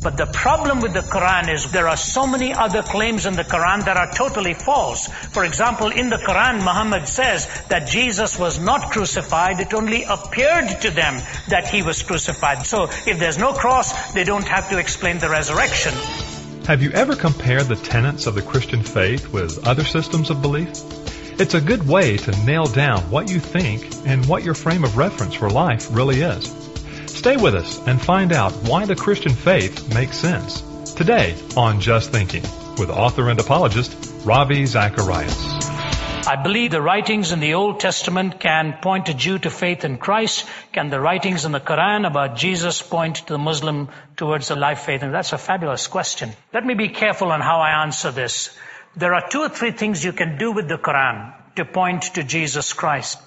But the problem with the Quran is there are so many other claims in the Quran that are totally false. For example, in the Quran, Muhammad says that Jesus was not crucified. It only appeared to them that he was crucified. So if there's no cross, they don't have to explain the resurrection. Have you ever compared the tenets of the Christian faith with other systems of belief? It's a good way to nail down what you think and what your frame of reference for life really is. Stay with us and find out why the Christian faith makes sense. Today on Just Thinking with author and apologist Ravi Zacharias. I believe the writings in the Old Testament can point a Jew to faith in Christ. Can the writings in the Quran about Jesus point to the Muslim towards the life faith? And that's a fabulous question. Let me be careful on how I answer this. There are two or three things you can do with the Quran to point to Jesus Christ.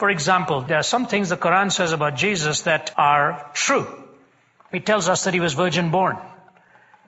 For example, there are some things the Quran says about Jesus that are true. It tells us that he was virgin born.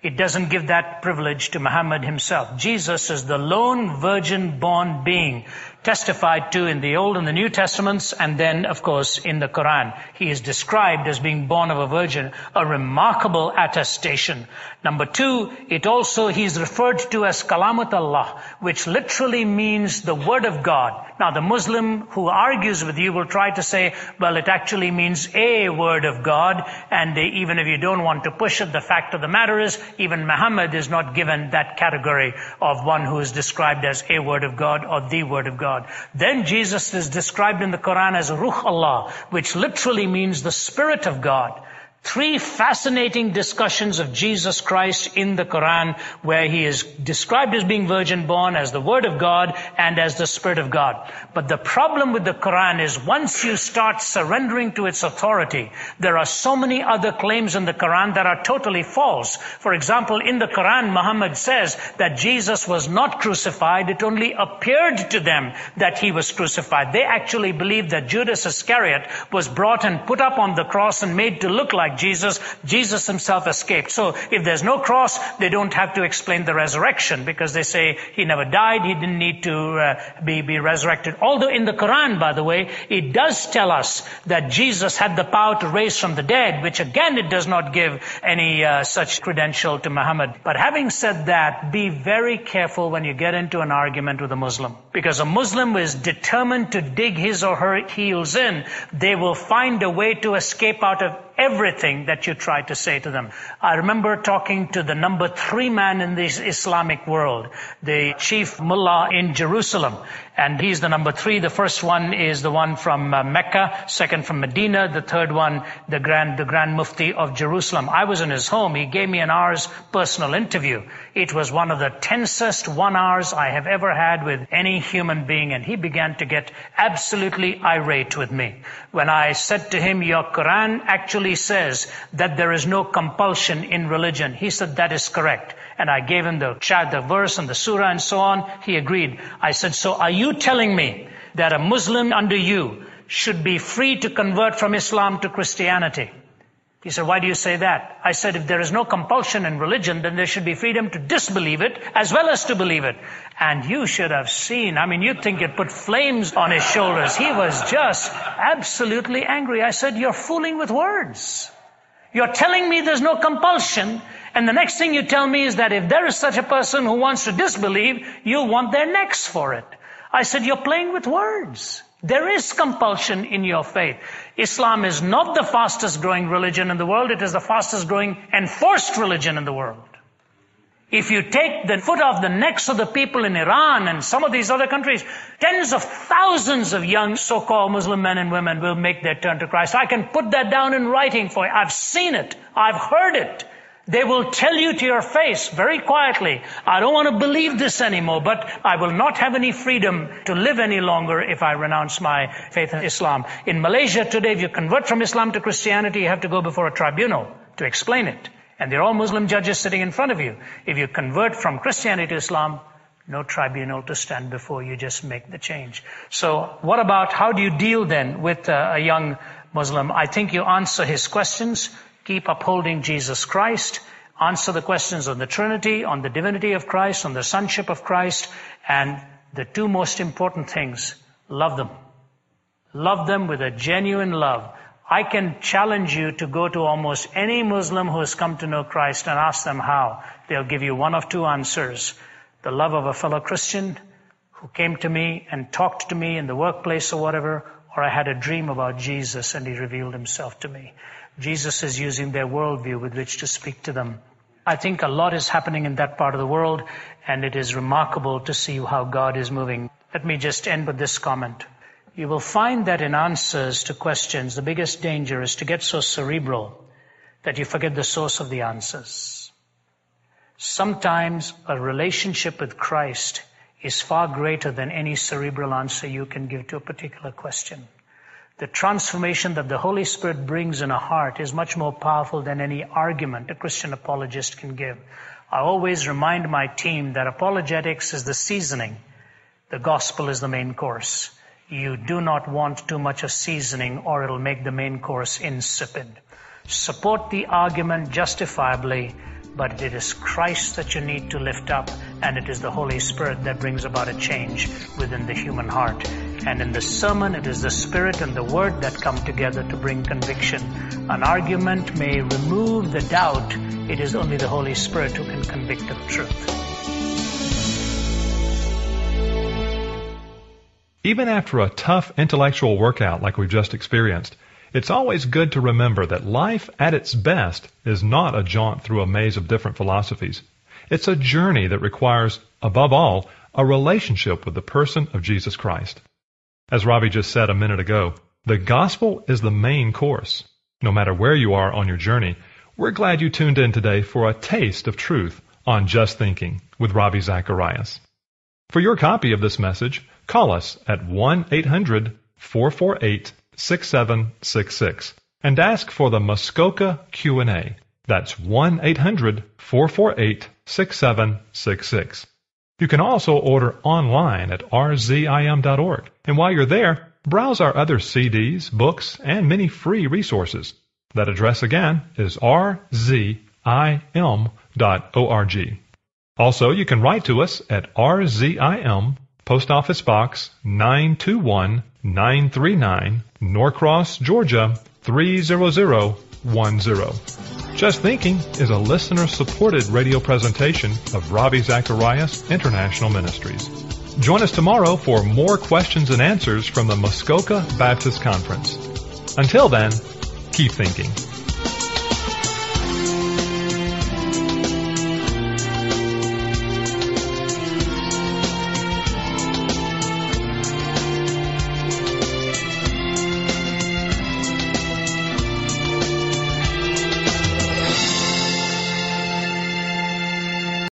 It doesn't give that privilege to Muhammad himself. Jesus is the lone virgin born being testified to in the Old and the New Testaments, and then, of course, in the Quran. He is described as being born of a virgin, a remarkable attestation. Number two, it also, he's referred to as Kalamat Allah, which literally means the Word of God. Now, the Muslim who argues with you will try to say, well, it actually means a Word of God, and even if you don't want to push it, the fact of the matter is, even Muhammad is not given that category of one who is described as a Word of God or the Word of God. God. Then Jesus is described in the Quran as Ruh Allah, which literally means the Spirit of God. Three fascinating discussions of Jesus Christ in the Quran where he is described as being virgin born, as the Word of God, and as the Spirit of God. But the problem with the Quran is once you start surrendering to its authority, there are so many other claims in the Quran that are totally false. For example, in the Quran, Muhammad says that Jesus was not crucified. It only appeared to them that he was crucified. They actually believed that Judas Iscariot was brought and put up on the cross and made to look like Jesus, Jesus himself escaped. So if there's no cross, they don't have to explain the resurrection because they say he never died, he didn't need to uh, be, be resurrected. Although in the Quran, by the way, it does tell us that Jesus had the power to raise from the dead, which again it does not give any uh, such credential to Muhammad. But having said that, be very careful when you get into an argument with a Muslim. Because a Muslim is determined to dig his or her heels in, they will find a way to escape out of everything that you try to say to them. I remember talking to the number three man in the Islamic world, the chief mullah in Jerusalem. And he's the number three. The first one is the one from uh, Mecca, second from Medina, the third one, the grand, the grand mufti of Jerusalem. I was in his home. He gave me an hour's personal interview. It was one of the tensest one hours I have ever had with any human being. And he began to get absolutely irate with me. When I said to him, your Quran actually says that there is no compulsion in religion. He said, that is correct. And I gave him the chat, the verse and the surah and so on. He agreed. I said, so are you telling me that a Muslim under you should be free to convert from Islam to Christianity? He said, why do you say that? I said, if there is no compulsion in religion, then there should be freedom to disbelieve it as well as to believe it. And you should have seen, I mean, you'd think it put flames on his shoulders. He was just absolutely angry. I said, you're fooling with words. You're telling me there's no compulsion, and the next thing you tell me is that if there is such a person who wants to disbelieve, you'll want their necks for it. I said, you're playing with words. There is compulsion in your faith. Islam is not the fastest growing religion in the world. It is the fastest growing enforced religion in the world. If you take the foot off the necks of the people in Iran and some of these other countries, tens of thousands of young so-called Muslim men and women will make their turn to Christ. I can put that down in writing for you. I've seen it. I've heard it. They will tell you to your face very quietly, I don't want to believe this anymore, but I will not have any freedom to live any longer if I renounce my faith in Islam. In Malaysia today, if you convert from Islam to Christianity, you have to go before a tribunal to explain it. And they're all Muslim judges sitting in front of you. If you convert from Christianity to Islam, no tribunal to stand before you, just make the change. So what about how do you deal then with uh, a young Muslim? I think you answer his questions, keep upholding Jesus Christ, answer the questions on the Trinity, on the divinity of Christ, on the sonship of Christ, and the two most important things, love them. Love them with a genuine love. I can challenge you to go to almost any Muslim who has come to know Christ and ask them how. They'll give you one of two answers. The love of a fellow Christian who came to me and talked to me in the workplace or whatever, or I had a dream about Jesus and he revealed himself to me. Jesus is using their worldview with which to speak to them. I think a lot is happening in that part of the world and it is remarkable to see how God is moving. Let me just end with this comment. You will find that in answers to questions, the biggest danger is to get so cerebral that you forget the source of the answers. Sometimes a relationship with Christ is far greater than any cerebral answer you can give to a particular question. The transformation that the Holy Spirit brings in a heart is much more powerful than any argument a Christian apologist can give. I always remind my team that apologetics is the seasoning. The gospel is the main course. You do not want too much of seasoning or it'll make the main course insipid. Support the argument justifiably but it is Christ that you need to lift up, and it is the Holy Spirit that brings about a change within the human heart. And in the sermon, it is the Spirit and the Word that come together to bring conviction. An argument may remove the doubt, it is only the Holy Spirit who can convict of truth. Even after a tough intellectual workout like we've just experienced, it's always good to remember that life at its best is not a jaunt through a maze of different philosophies. It's a journey that requires, above all, a relationship with the person of Jesus Christ. As Ravi just said a minute ago, the gospel is the main course. No matter where you are on your journey, we're glad you tuned in today for a taste of truth on Just Thinking with Ravi Zacharias. For your copy of this message, call us at 1 800 448 6766 and ask for the Muskoka Q&A. That's 1-800-448-6766. You can also order online at rzim.org. And while you're there, browse our other CDs, books, and many free resources. That address again is rzim.org. Also, you can write to us at RZIM, Post Office Box 921 939, Norcross, Georgia 30010. Just Thinking is a listener supported radio presentation of Ravi Zacharias International Ministries. Join us tomorrow for more questions and answers from the Muskoka Baptist Conference. Until then, keep thinking.